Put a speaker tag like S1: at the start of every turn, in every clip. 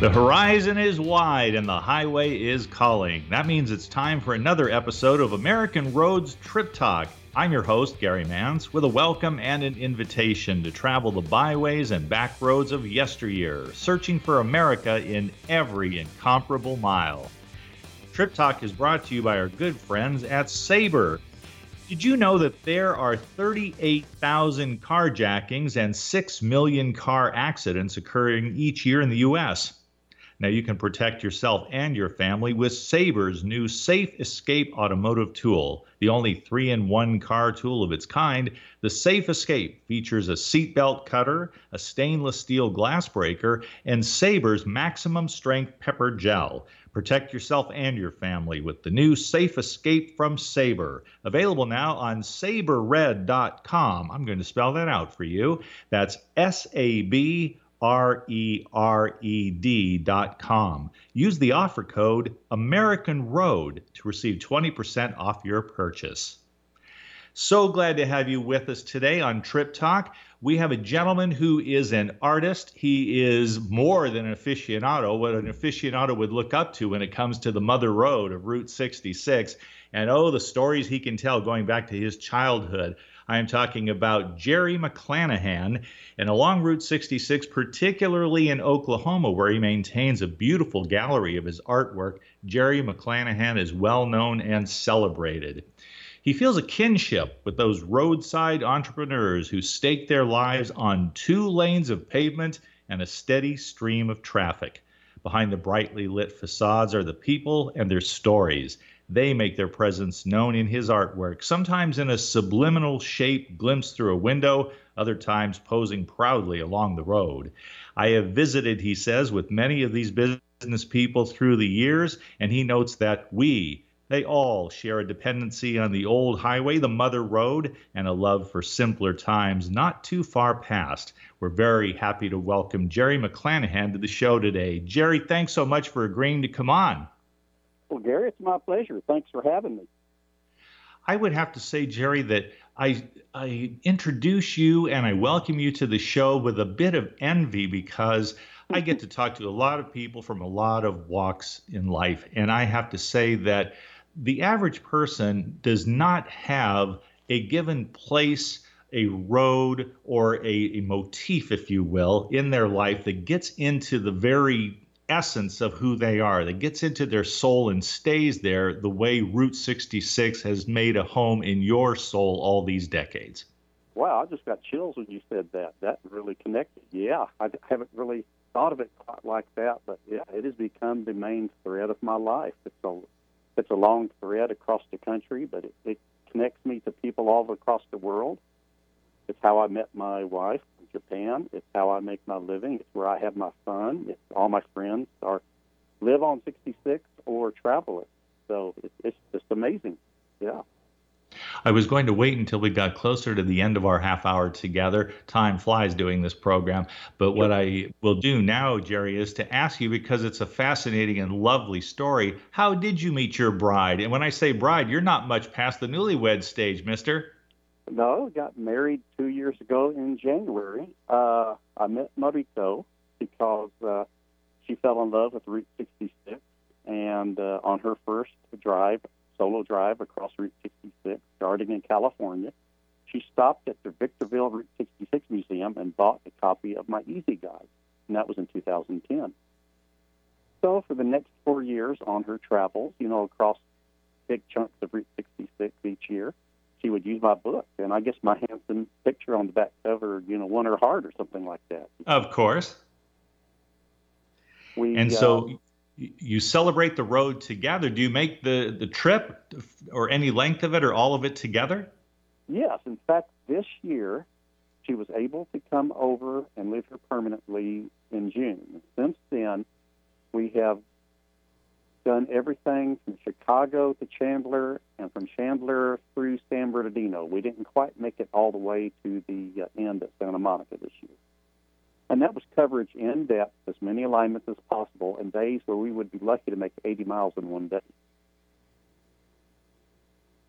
S1: The horizon is wide and the highway is calling. That means it's time for another episode of American Roads Trip Talk. I'm your host, Gary Mance, with a welcome and an invitation to travel the byways and back roads of yesteryear, searching for America in every incomparable mile. Trip Talk is brought to you by our good friends at Sabre. Did you know that there are 38,000 carjackings and 6 million car accidents occurring each year in the U.S.? Now you can protect yourself and your family with Sabre's new Safe Escape automotive tool, the only three in one car tool of its kind. The Safe Escape features a seatbelt cutter, a stainless steel glass breaker, and Sabre's maximum strength pepper gel. Protect yourself and your family with the new Safe Escape from Sabre. Available now on sabrered.com. I'm going to spell that out for you. That's S A B R E R E D dot com. Use the offer code American Road to receive 20% off your purchase. So glad to have you with us today on Trip Talk. We have a gentleman who is an artist. He is more than an aficionado, what an aficionado would look up to when it comes to the Mother Road of Route 66. And oh, the stories he can tell going back to his childhood. I am talking about Jerry McClanahan and along Route 66, particularly in Oklahoma, where he maintains a beautiful gallery of his artwork. Jerry McClanahan is well known and celebrated. He feels a kinship with those roadside entrepreneurs who stake their lives on two lanes of pavement and a steady stream of traffic. Behind the brightly lit facades are the people and their stories. They make their presence known in his artwork, sometimes in a subliminal shape glimpsed through a window, other times posing proudly along the road. I have visited, he says, with many of these business people through the years, and he notes that we, they all share a dependency on the old highway, the Mother Road, and a love for simpler times not too far past. We're very happy to welcome Jerry McClanahan to the show today. Jerry, thanks so much for agreeing to come on.
S2: Well, Gary, it's my pleasure. Thanks for having me.
S1: I would have to say, Jerry, that I I introduce you and I welcome you to the show with a bit of envy because I get to talk to a lot of people from a lot of walks in life, and I have to say that the average person does not have a given place a road or a, a, motif, if you will, in their life that gets into the very essence of who they are, that gets into their soul and stays there the way Route 66 has made a home in your soul all these decades.
S2: Wow, I just got chills when you said that. That really connected. Yeah, I haven't really thought of it quite like that, but yeah, it has become the main thread of my life. It's a it's a long thread across the country, but it, it connects me to people all across the world. It's how I met my wife. Japan. It's how I make my living. It's where I have my fun. It's all my friends are live on 66 or travel it. So it's, it's just amazing. Yeah.
S1: I was going to wait until we got closer to the end of our half hour together. Time flies doing this program. But what I will do now, Jerry, is to ask you because it's a fascinating and lovely story. How did you meet your bride? And when I say bride, you're not much past the newlywed stage, mister.
S2: No, got married two years ago in January. Uh, I met Mariko because uh, she fell in love with Route 66, and uh, on her first drive, solo drive across Route 66, starting in California, she stopped at the Victorville Route 66 Museum and bought a copy of my Easy Guide, and that was in 2010. So for the next four years on her travels, you know, across big chunks of Route 66 each year, she would use my book, and I guess my handsome picture on the back cover, you know, won her heart or something like that.
S1: Of course. We, and so uh, you celebrate the road together. Do you make the the trip or any length of it or all of it together?
S2: Yes. In fact, this year she was able to come over and live here permanently in June. Since then, we have done everything from Chicago to Chandler and from Chandler through San Bernardino. We didn't quite make it all the way to the uh, end at Santa Monica this year. And that was coverage in depth, as many alignments as possible, in days where we would be lucky to make 80 miles in one day.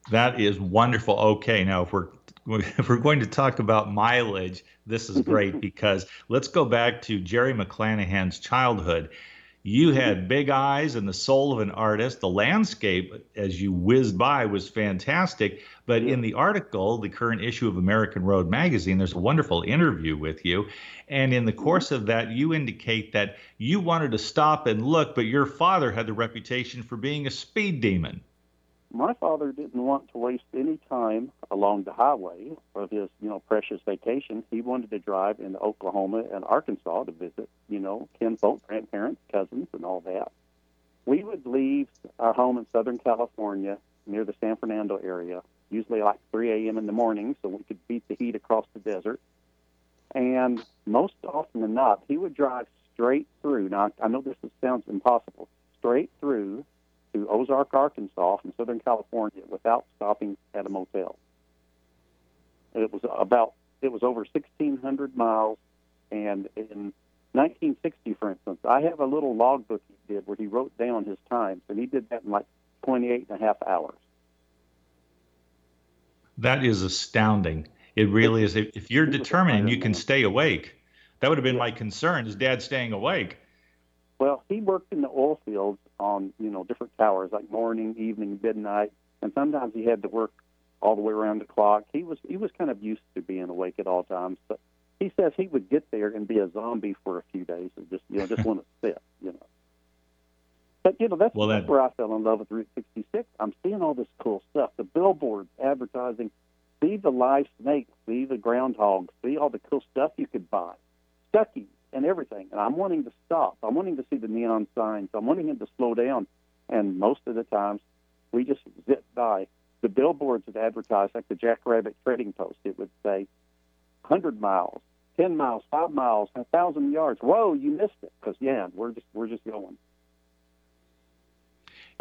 S1: That is wonderful. Okay, now if we're if we're going to talk about mileage, this is great because let's go back to Jerry McClanahan's childhood You had big eyes and the soul of an artist. The landscape, as you whizzed by, was fantastic. But in the article, the current issue of American Road magazine, there's a wonderful interview with you. And in the mm-hmm. course of that, you indicate that you wanted to stop and look, but your father had the reputation for being a speed demon
S2: my father didn't want to waste any time along the highway of his, you know, precious vacation. He wanted to drive into Oklahoma and Arkansas to visit, you know, kinfolk, grandparents, cousins, and all that. We would leave our home in Southern California near the San Fernando area, usually like 3 a.m. in the morning, so we could beat the heat across the desert. And most often than not, he would drive straight through. Now, I know this sounds impossible, straight through to Ozark, Arkansas from Southern California without stopping at a motel. It was about it was over 1,600 miles, and in 1960, for instance, I have a little logbook he did where he wrote down his times, and he did that in like 28 and a half hours.
S1: That is astounding. It really is. If you're determined you can stay awake, that would have been my concern. Is Dad staying awake?
S2: Well, he worked in the oil fields on you know different towers, like morning, evening, midnight, and sometimes he had to work all the way around the clock. He was he was kind of used to being awake at all times. But he says he would get there and be a zombie for a few days and just you know just want to sit, you know. But you know that's, well, that's where I fell in love with Route 66. I'm seeing all this cool stuff. The billboards advertising, see the live snakes, see the groundhogs, see all the cool stuff you could buy. Stuckey, and everything. And I'm wanting to stop. I'm wanting to see the neon signs. I'm wanting him to slow down. And most of the times, we just zip by. The billboards that advertise, like the Jackrabbit Trading Post, it would say 100 miles, 10 miles, 5 miles, 1,000 yards. Whoa, you missed it. Because, yeah, we're just, we're just going.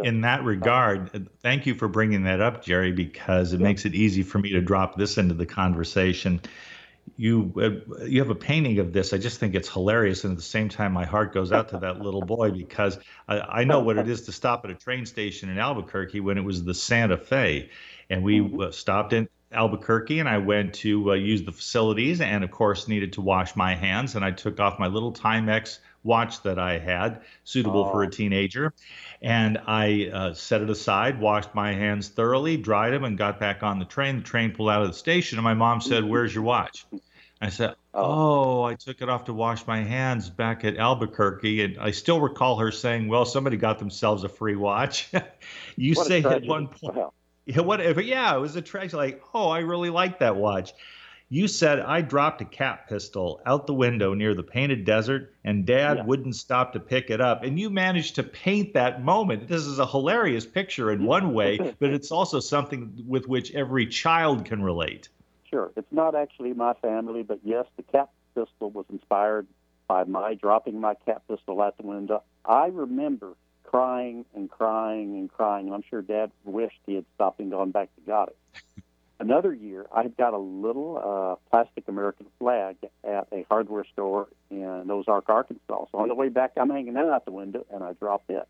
S1: in that uh, regard, uh, thank you for bringing that up, Jerry, because it yeah. makes it easy for me to drop this into the conversation you uh, you have a painting of this. I just think it's hilarious, and at the same time, my heart goes out to that little boy because I, I know what it is to stop at a train station in Albuquerque when it was the Santa Fe, and we mm-hmm. uh, stopped in Albuquerque, and I went to uh, use the facilities, and of course needed to wash my hands, and I took off my little Timex watch that I had, suitable oh. for a oh. teenager. And I uh, set it aside, washed my hands thoroughly, dried them, and got back on the train. The train pulled out of the station, and my mom said, Where's your watch? I said, oh. oh, I took it off to wash my hands back at Albuquerque. And I still recall her saying, Well, somebody got themselves a free watch. you what say at one point. Wow. Yeah, what, yeah, it was a tragedy. Like, oh, I really like that watch. You said I dropped a cap pistol out the window near the painted desert, and Dad yeah. wouldn't stop to pick it up. And you managed to paint that moment. This is a hilarious picture in one way, but it's also something with which every child can relate.
S2: Sure. It's not actually my family, but yes, the cap pistol was inspired by my dropping my cap pistol out the window. I remember crying and crying and crying, and I'm sure Dad wished he had stopped and gone back to got it. Another year, I had got a little uh, plastic American flag at a hardware store in Ozark, Arkansas. So on the way back, I'm hanging that out the window, and I dropped it.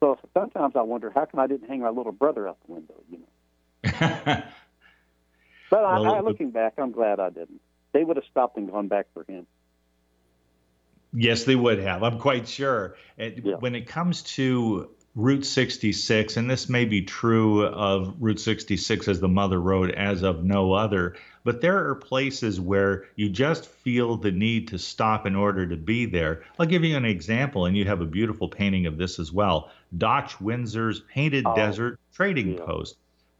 S2: So sometimes I wonder how come I didn't hang my little brother out the window, you know. but well, I, I, looking back, I'm glad I didn't. They would have stopped and gone back for him.
S1: Yes, they would have. I'm quite sure. Yeah. When it comes to Route 66, and this may be true of Route 66 as the mother road as of no other, but there are places where you just feel the need to stop in order to be there. I'll give you an example, and you have a beautiful painting of this as well. Dotch Windsor's Painted oh, Desert Trading yeah. Post.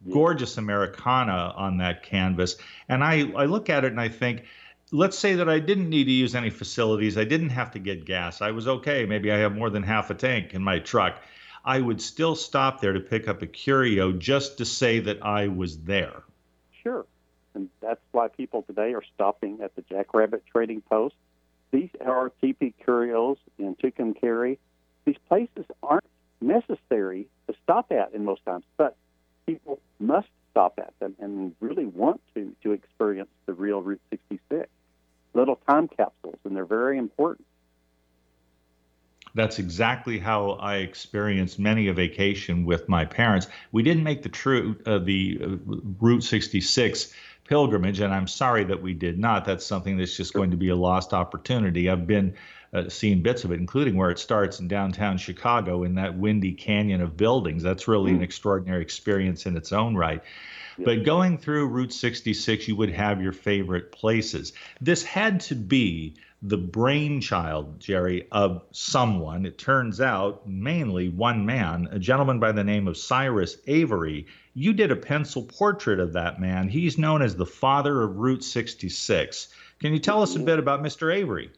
S1: Gorgeous Americana on that canvas. And I, I look at it and I think, let's say that I didn't need to use any facilities. I didn't have to get gas. I was okay. Maybe I have more than half a tank in my truck. I would still stop there to pick up a curio just to say that I was there.
S2: Sure. And that's why people today are stopping at the Jackrabbit Trading Post. These are Curios in Tucumcari. These places aren't necessary to stop at in most times, but people must stop at them and really want to to experience the real Route 66. Little time capsules, and they're very important.
S1: That's exactly how I experienced many a vacation with my parents. We didn't make the true uh, the uh, Route 66 pilgrimage, and I'm sorry that we did not. That's something that's just going to be a lost opportunity. I've been uh, seen bits of it, including where it starts in downtown Chicago in that windy canyon of buildings. That's really mm. an extraordinary experience in its own right. But going through Route 66, you would have your favorite places. This had to be the brainchild, Jerry, of someone. It turns out mainly one man, a gentleman by the name of Cyrus Avery. You did a pencil portrait of that man. He's known as the father of Route 66. Can you tell us a bit about Mr. Avery?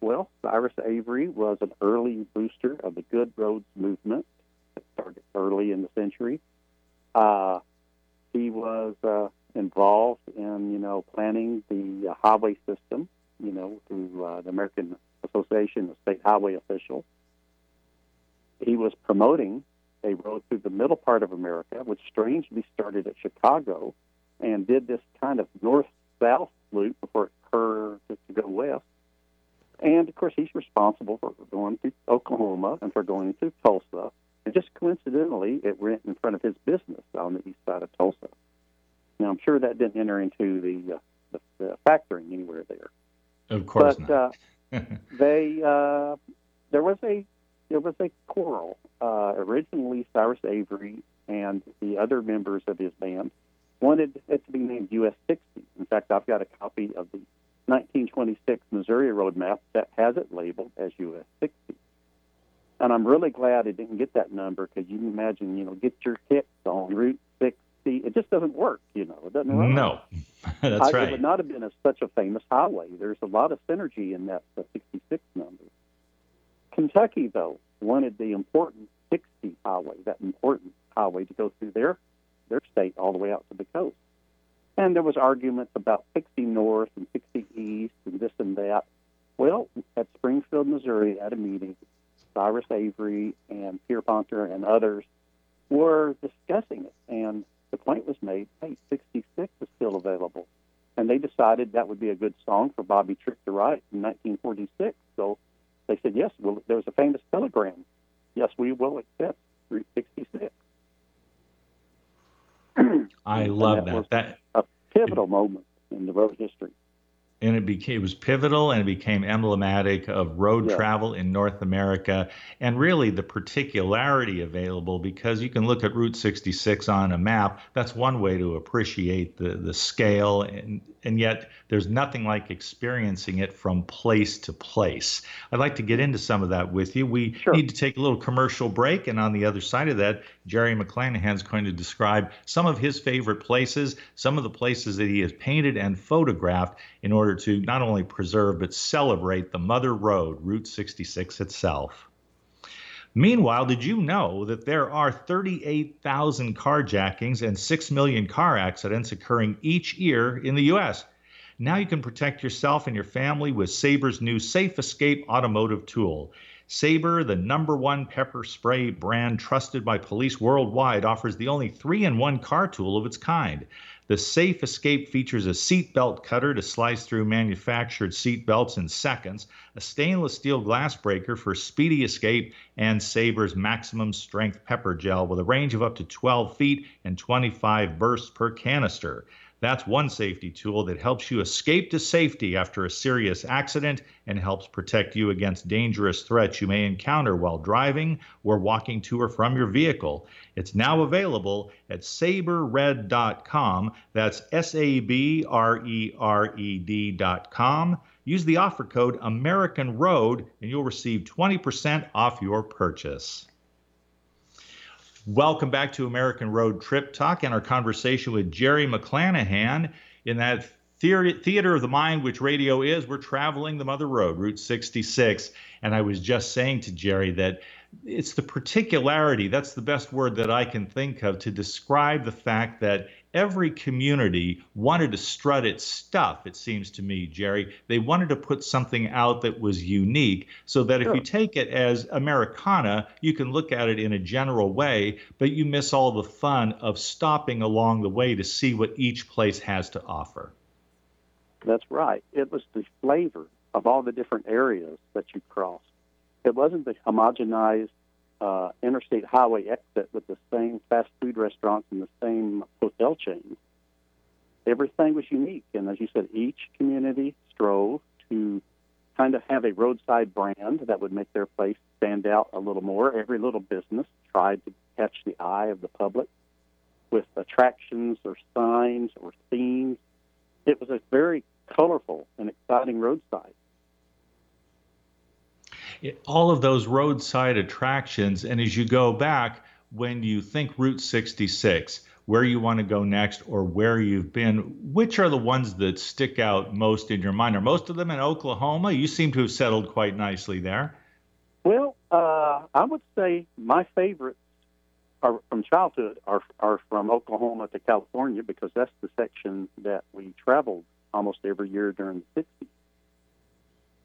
S2: Well, Cyrus Avery was an early booster of the Good Roads movement that started early in the century. Uh, he was uh, involved in, you know, planning the uh, highway system, you know, through uh, the American Association of State Highway Officials. He was promoting a road through the middle part of America, which strangely started at Chicago and did this kind of north-south loop before it curved to go west. And of course, he's responsible for going to Oklahoma and for going to Tulsa and just coincidentally, it went in front of his business on the east side of Tulsa. Now, I'm sure that didn't enter into the, uh, the, the factoring anywhere there.
S1: Of course
S2: but, not. uh, they uh, there was a there was a quarrel. Uh, originally, Cyrus Avery and the other members of his band wanted it to be named US 60. In fact, I've got a copy of the 1926 Missouri road map that has it labeled as US 60. And I'm really glad it didn't get that number because you can imagine, you know, get your kicks on Route 60. It just doesn't work, you know. It doesn't work.
S1: No, that's
S2: I,
S1: right.
S2: It would not have been a, such a famous highway. There's a lot of synergy in that 66 number. Kentucky, though, wanted the important 60 highway, that important highway to go through their their state all the way out to the coast. And there was arguments about 60 north and 60 east and this and that. Well, at Springfield, Missouri, at a meeting, Cyrus Avery and Pierpont and others were discussing it. And the point was made, hey, 66 is still available. And they decided that would be a good song for Bobby Troup to write in 1946. So they said, yes, well, there was a famous telegram. Yes, we will accept Route 66.
S1: I love that.
S2: That, that a pivotal moment in the road history
S1: and it became it was pivotal and it became emblematic of road yeah. travel in North America and really the particularity available because you can look at Route 66 on a map that's one way to appreciate the the scale and and yet there's nothing like experiencing it from place to place. I'd like to get into some of that with you. We
S2: sure.
S1: need to take a little commercial break and on the other side of that Jerry McClanahan's going to describe some of his favorite places, some of the places that he has painted and photographed in order to not only preserve but celebrate the Mother Road, Route 66 itself. Meanwhile, did you know that there are 38,000 carjackings and 6 million car accidents occurring each year in the U.S.? Now you can protect yourself and your family with Sabre's new Safe Escape automotive tool. Sabre, the number one pepper spray brand trusted by police worldwide, offers the only three in one car tool of its kind. The Safe Escape features a seatbelt cutter to slice through manufactured seatbelts in seconds, a stainless steel glass breaker for speedy escape, and Sabre's maximum strength pepper gel with a range of up to 12 feet and 25 bursts per canister. That's one safety tool that helps you escape to safety after a serious accident and helps protect you against dangerous threats you may encounter while driving or walking to or from your vehicle. It's now available at sabrered.com. That's S A B R E R E D.com. Use the offer code American Road and you'll receive 20% off your purchase. Welcome back to American Road Trip Talk and our conversation with Jerry McClanahan in that theater of the mind, which radio is. We're traveling the Mother Road, Route 66. And I was just saying to Jerry that it's the particularity, that's the best word that I can think of to describe the fact that every community wanted to strut its stuff, it seems to me, Jerry. They wanted to put something out that was unique so that sure. if you take it as Americana, you can look at it in a general way, but you miss all the fun of stopping along the way to see what each place has to offer.
S2: That's right. It was the flavor of all the different areas that you crossed. It wasn't the homogenized uh, interstate highway exit with the same fast food restaurants and the same hotel chains. Everything was unique, and as you said, each community strove to kind of have a roadside brand that would make their place stand out a little more. Every little business tried to catch the eye of the public with attractions or signs or themes. It was a very colorful and exciting roadside.
S1: All of those roadside attractions, and as you go back, when you think Route 66, where you want to go next or where you've been, which are the ones that stick out most in your mind? Are most of them in Oklahoma? You seem to have settled quite nicely there.
S2: Well, uh, I would say my favorites are from childhood are are from Oklahoma to California because that's the section that we traveled almost every year during the 60s.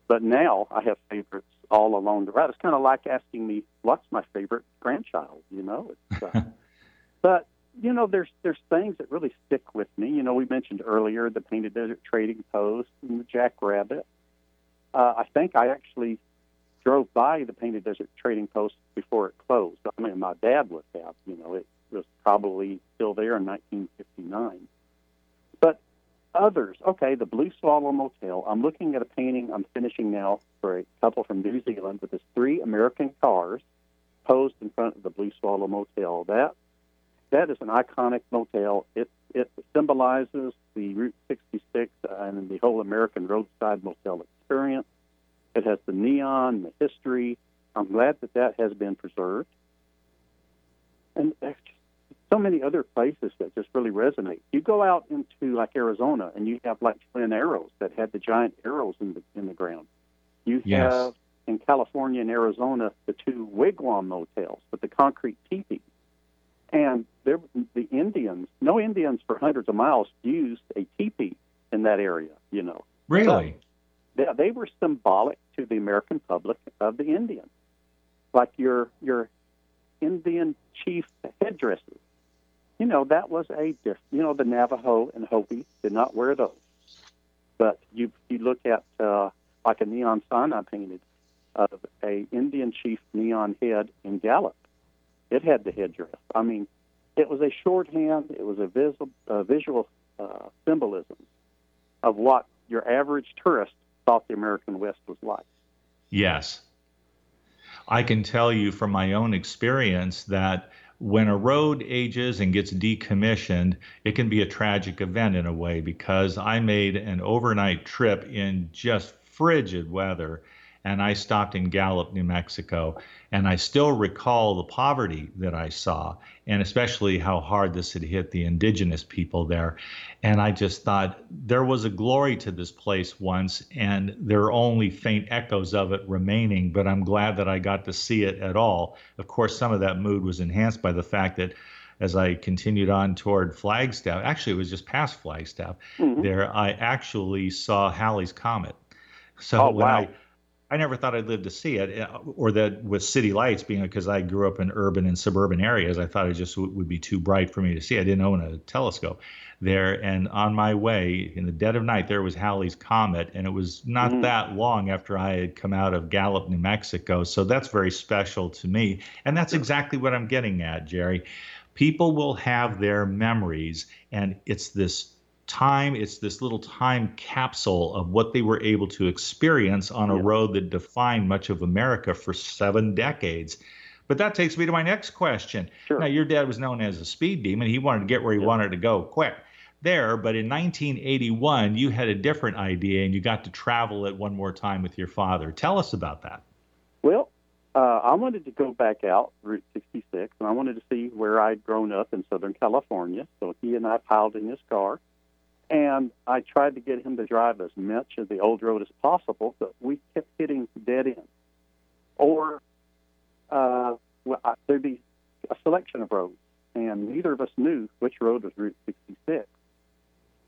S2: But now I have favorites all along the route. It's kind of like asking me, what's my favorite grandchild? You know, it's, uh, but you know, there's there's things that really stick with me. You know, we mentioned earlier the Painted Desert Trading Post and the Jackrabbit. Uh, I think I actually drove by the Painted Desert Trading Post before it closed. I mean, my dad would have. You know, it was probably still there in 1959. Others, okay, the Blue Swallow Motel. I'm looking at a painting I'm finishing now for a couple from New Zealand with its three American cars posed in front of the Blue Swallow Motel. That that is an iconic motel. It it symbolizes the Route 66 and the whole American roadside motel experience. It has the neon, the history. I'm glad that that has been preserved. And so many other places that just really resonate. You go out into like Arizona, and you have like twin arrows that had the giant arrows in the in the ground. You
S1: yes.
S2: have in California and Arizona the two wigwam motels with the concrete teepees. And there, the Indians, no Indians for hundreds of miles used a teepee in that area. You know,
S1: really,
S2: they, they were symbolic to the American public of the Indians, like your your Indian chief headdresses. You know, that was a diff. You know, the Navajo and Hopi did not wear those, but you you look at uh, like a neon sign I painted of a Indian chief neon head in Gallup it had the headdress. I mean, it was a shorthand. It was a visual, uh, visual uh, symbolism of what your average tourist thought the American West was like.
S1: Yes. I can tell you from my own experience that when a road ages and gets decommissioned, it can be a tragic event in a way because I made an overnight trip in just frigid weather and I stopped in Gallup, New Mexico. And I still recall the poverty that I saw, and especially how hard this had hit the indigenous people there. And I just thought there was a glory to this place once, and there are only faint echoes of it remaining, but I'm glad that I got to see it at all. Of course, some of that mood was enhanced by the fact that as I continued on toward Flagstaff, actually, it was just past Flagstaff, mm-hmm. there I actually saw Halley's Comet. So
S2: oh,
S1: when
S2: wow.
S1: I I never thought I'd live to see it, uh, or that with city lights being because I grew up in urban and suburban areas, I thought it just w- would be too bright for me to see. I didn't own a telescope there, and on my way in the dead of night, there was Halley's Comet, and it was not mm. that long after I had come out of Gallup, New Mexico. So that's very special to me, and that's exactly what I'm getting at, Jerry. People will have their memories, and it's this time it's this little time capsule of what they were able to experience on a yeah. road that defined much of america for seven decades but that takes me to my next question
S2: sure.
S1: now your dad was known as a speed demon he wanted to get where he yeah. wanted to go quick there but in 1981 you had a different idea and you got to travel it one more time with your father tell us about that
S2: well uh, I wanted to go back out Route 66, and I wanted to see where I'd grown up in Southern California. So he and I piled in his car, and I tried to get him to drive as much of the old road as possible, but we kept hitting dead ends. Or uh, well, I, there'd be a selection of roads, and neither of us knew which road was Route 66.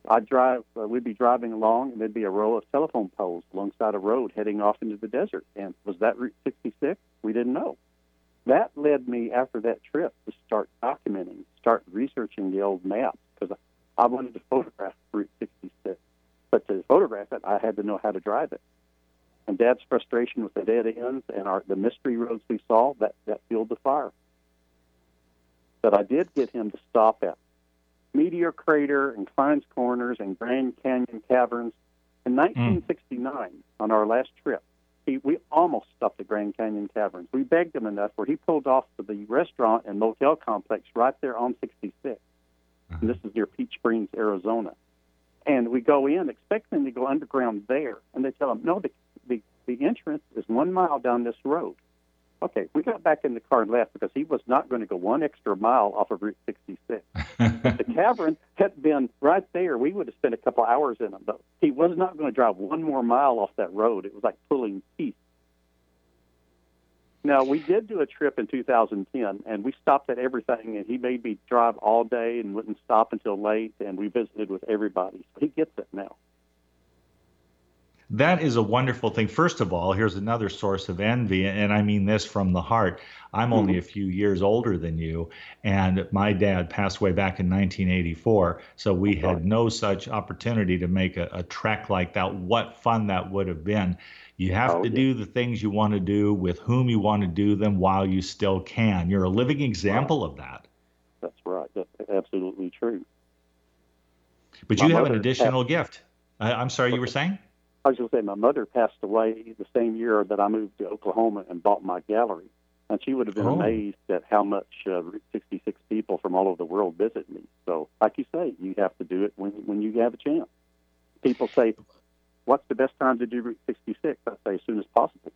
S2: I'd drive, uh, we'd be driving along, and there'd be a row of telephone poles alongside a road heading off into the desert. And was that Route 66? We didn't know. That led me, after that trip, to start documenting, start researching the old maps, because I wanted to photograph Route 66, but to photograph it, I had to know how to drive it. And Dad's frustration with the dead ends and our the mystery roads we saw that that fueled the fire. But I did get him to stop at Meteor Crater and Clines Corners and Grand Canyon Caverns In 1969, mm. on our last trip, he, we almost stopped at Grand Canyon Caverns. We begged him enough where he pulled off to the restaurant and motel complex right there on 66. And this is near Peach Springs, Arizona. And we go in expecting to go underground there, and they tell him, no, the, the, the entrance is one mile down this road. Okay, we got back in the car and left because he was not going to go one extra mile off of Route 66. the cavern had been right there. We would have spent a couple hours in it, but he was not going to drive one more mile off that road. It was like pulling teeth. Now, we did do a trip in 2010, and we stopped at everything, and he made me drive all day and wouldn't stop until late, and we visited with everybody. So he gets it now.
S1: That is a wonderful thing. First of all, here's another source of envy, and I mean this from the heart. I'm only mm-hmm. a few years older than you, and my dad passed away back in 1984. So we had no such opportunity to make a, a trek like that. What fun that would have been! You have oh, to yeah. do the things you want to do with whom you want to do them while you still can. You're a living example of that.
S2: That's right. That's absolutely true.
S1: But my you have an additional gift. I, I'm sorry, you were saying?
S2: I was going to say my mother passed away the same year that I moved to Oklahoma and bought my gallery, and she would have been oh. amazed at how much uh, 66 people from all over the world visit me. So, like you say, you have to do it when when you have a chance. People say, "What's the best time to do Route 66?" I say, as soon as possible.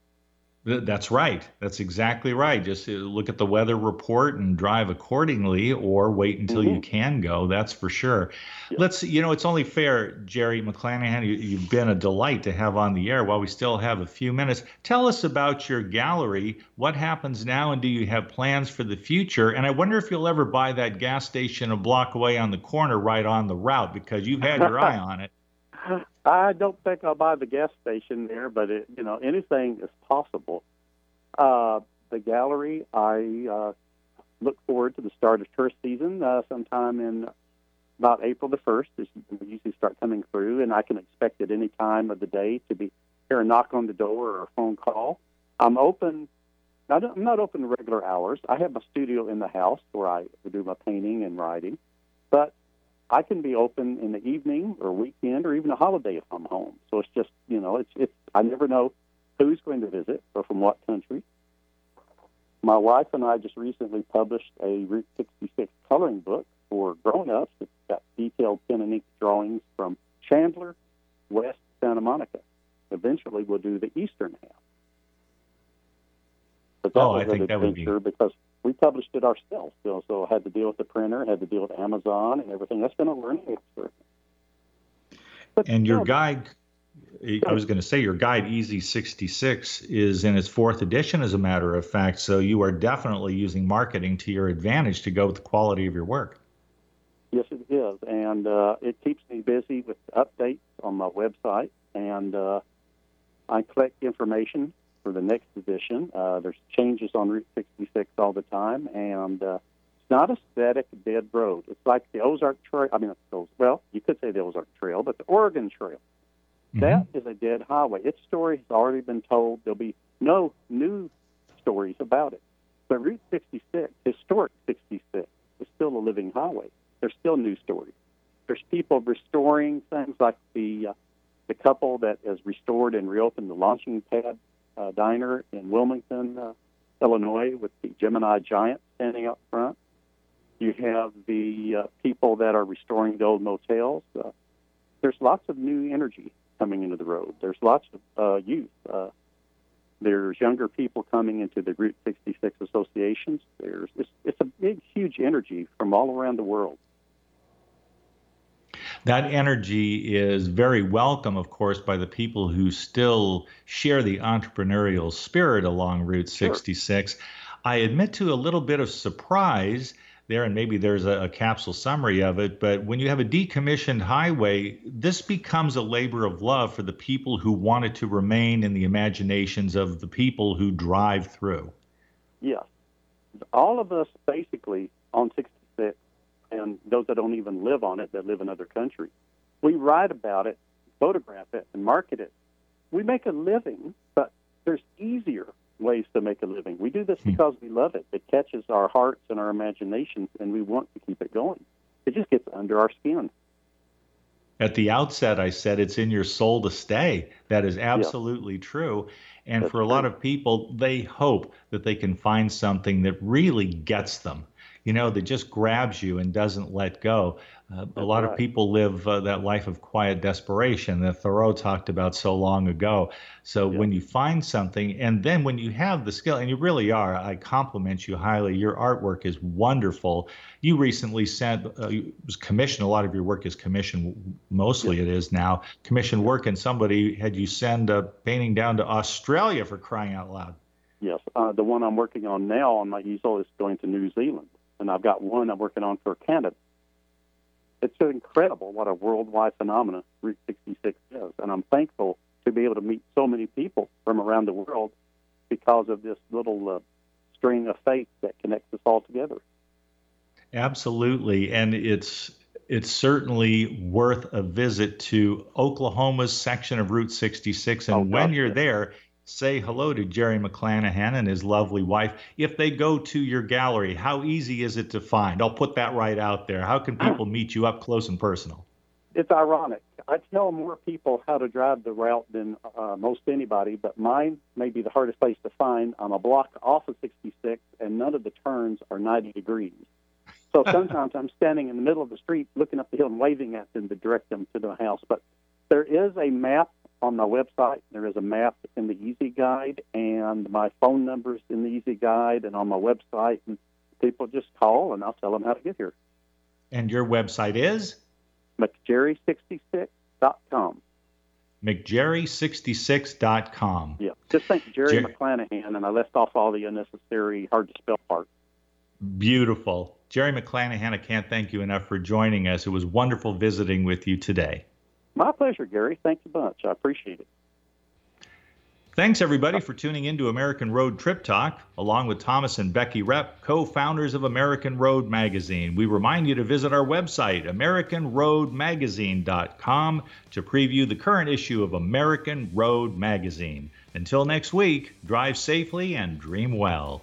S1: That's right. That's exactly right. Just uh, look at the weather report and drive accordingly, or wait until mm-hmm. you can go. That's for sure. Yep. Let's, you know, it's only fair, Jerry McClanahan. You, have been a delight to have on the air. While we still have a few minutes, tell us about your gallery. What happens now, and do you have plans for the future? And I wonder if you'll ever buy that gas station a block away on the corner, right on the route, because you've had your eye on it.
S2: I don't think I'll buy the gas station there, but it, you know anything is possible. Uh, the gallery, I uh, look forward to the start of tourist season uh, sometime in about April the first. Is usually start coming through, and I can expect at any time of the day to be hear a knock on the door or a phone call. I'm open. I'm not open regular hours. I have my studio in the house where I do my painting and writing, but I can be open in the evening or weekend or even a holiday if I'm home. So it's just you know it's it's I never know who's going to visit or from what country. My wife and I just recently published a Route 66 coloring book for grown-ups. It's got detailed pen and ink drawings from Chandler, West Santa Monica. Eventually, we'll do the eastern half. But that
S1: oh,
S2: was
S1: I think
S2: that
S1: would be
S2: because we published it ourselves. So, so I had to deal with the printer, had to deal with Amazon and everything. That's been a learning experience.
S1: But, and your guide, I was going to say, your guide Easy 66 is in its fourth edition, as a matter of fact. So you are definitely using marketing to your advantage to go with the quality of your work.
S2: Yes, it is. And uh, it keeps me busy with updates on my website. And uh, I collect information for the next edition. Uh, there's changes on Route 66 all the time, and uh, it's not a static dead road. It's like the Ozark Trail. I mean, well, you could say the Ozark Trail, but the Oregon Trail. Mm-hmm. That is a dead highway. Its story has already been told. There'll be no new stories about it. But Route 66, historic 66, is still a living highway. There's still new stories. There's people restoring things like the uh, the couple that has restored and reopened the launching pad uh, diner in Wilmington, uh, Illinois, with the Gemini Giant standing up front. You have the uh, people that are restoring the old motels. Uh, there's lots of new energy coming into the road. There's lots of uh, youth. Uh, there's younger people coming into the Route 66 associations. There's it's, it's a big, huge energy from all around the world.
S1: That energy is very welcome, of course, by the people who still share the entrepreneurial spirit along Route 66. Sure. I admit to a little bit of surprise there, and maybe there's a, a, capsule summary of it, but when you have a decommissioned highway, this becomes a labor of love for the people who want it to remain in the imaginations of the people who drive through.
S2: Yes. All of us basically on 66 and those that don't even live on it that live in other countries. We write about it, photograph it, and market it. We make a living, but there's easier ways to make a living. We do this hmm. because we love it. It catches our hearts and our imaginations, and we want to keep it going. It just gets under our skin.
S1: At the outset, I said it's in your soul to stay. That is absolutely yeah. true. And That's for a lot of people, they hope that they can find something that really gets them, you know, that just grabs you and doesn't let go. Uh, a lot right. of people live uh, that life of quiet desperation that Thoreau talked about so long ago. So when you find something, and then when you have the skill, and you really are, I compliment you highly. Your artwork is wonderful. You recently sent, uh, was commissioned. A lot of your work is commissioned. Mostly it is now commissioned work, and somebody had you send a painting down to Australia for crying out loud.
S2: Yes, uh, the one I'm working on now on my easel is going to New Zealand, and I've got one I'm working on for Canada it's incredible what a worldwide phenomenon Route 66 is. And I'm thankful to be able to meet so many people from around the world because of this little uh, string of faith that connects us all together.
S1: Absolutely. And it's it's certainly worth a visit to Oklahoma's section of Route 66. And oh, when you're there, say hello to Jerry McClanahan and his lovely wife. If they go to your gallery, how easy is it to find? I'll put that right out there. How can people meet you up close and personal?
S2: It's ironic. I tell more people how to drive the route than uh, most anybody, but mine may be the hardest place to find. I'm a block off of 66, and none of the turns are 90 degrees. So sometimes I'm standing in the middle of the street looking up the hill and waving at them to direct them to the house. But there is a map on my website. There is a map in the Easy Guide, and my phone number's in the Easy Guide and on my website. And people just call, and I'll tell them how to get here.
S1: And your website is?
S2: McJerry66.com.
S1: McJerry66.com.
S2: Yeah, just think Jerry Jer- McClanahan, and I left off all the unnecessary, hard to spell parts.
S1: Beautiful. Jerry McClanahan, I can't thank you enough for joining us. It was wonderful visiting with you today.
S2: My pleasure, Gary. Thank you much. I appreciate it.
S1: Thanks, everybody, for tuning in to American Road Trip Talk, along with Thomas and Becky Repp, co founders of American Road Magazine. We remind you to visit our website, AmericanRoadMagazine.com, to preview the current issue of American Road Magazine. Until next week, drive safely and dream well.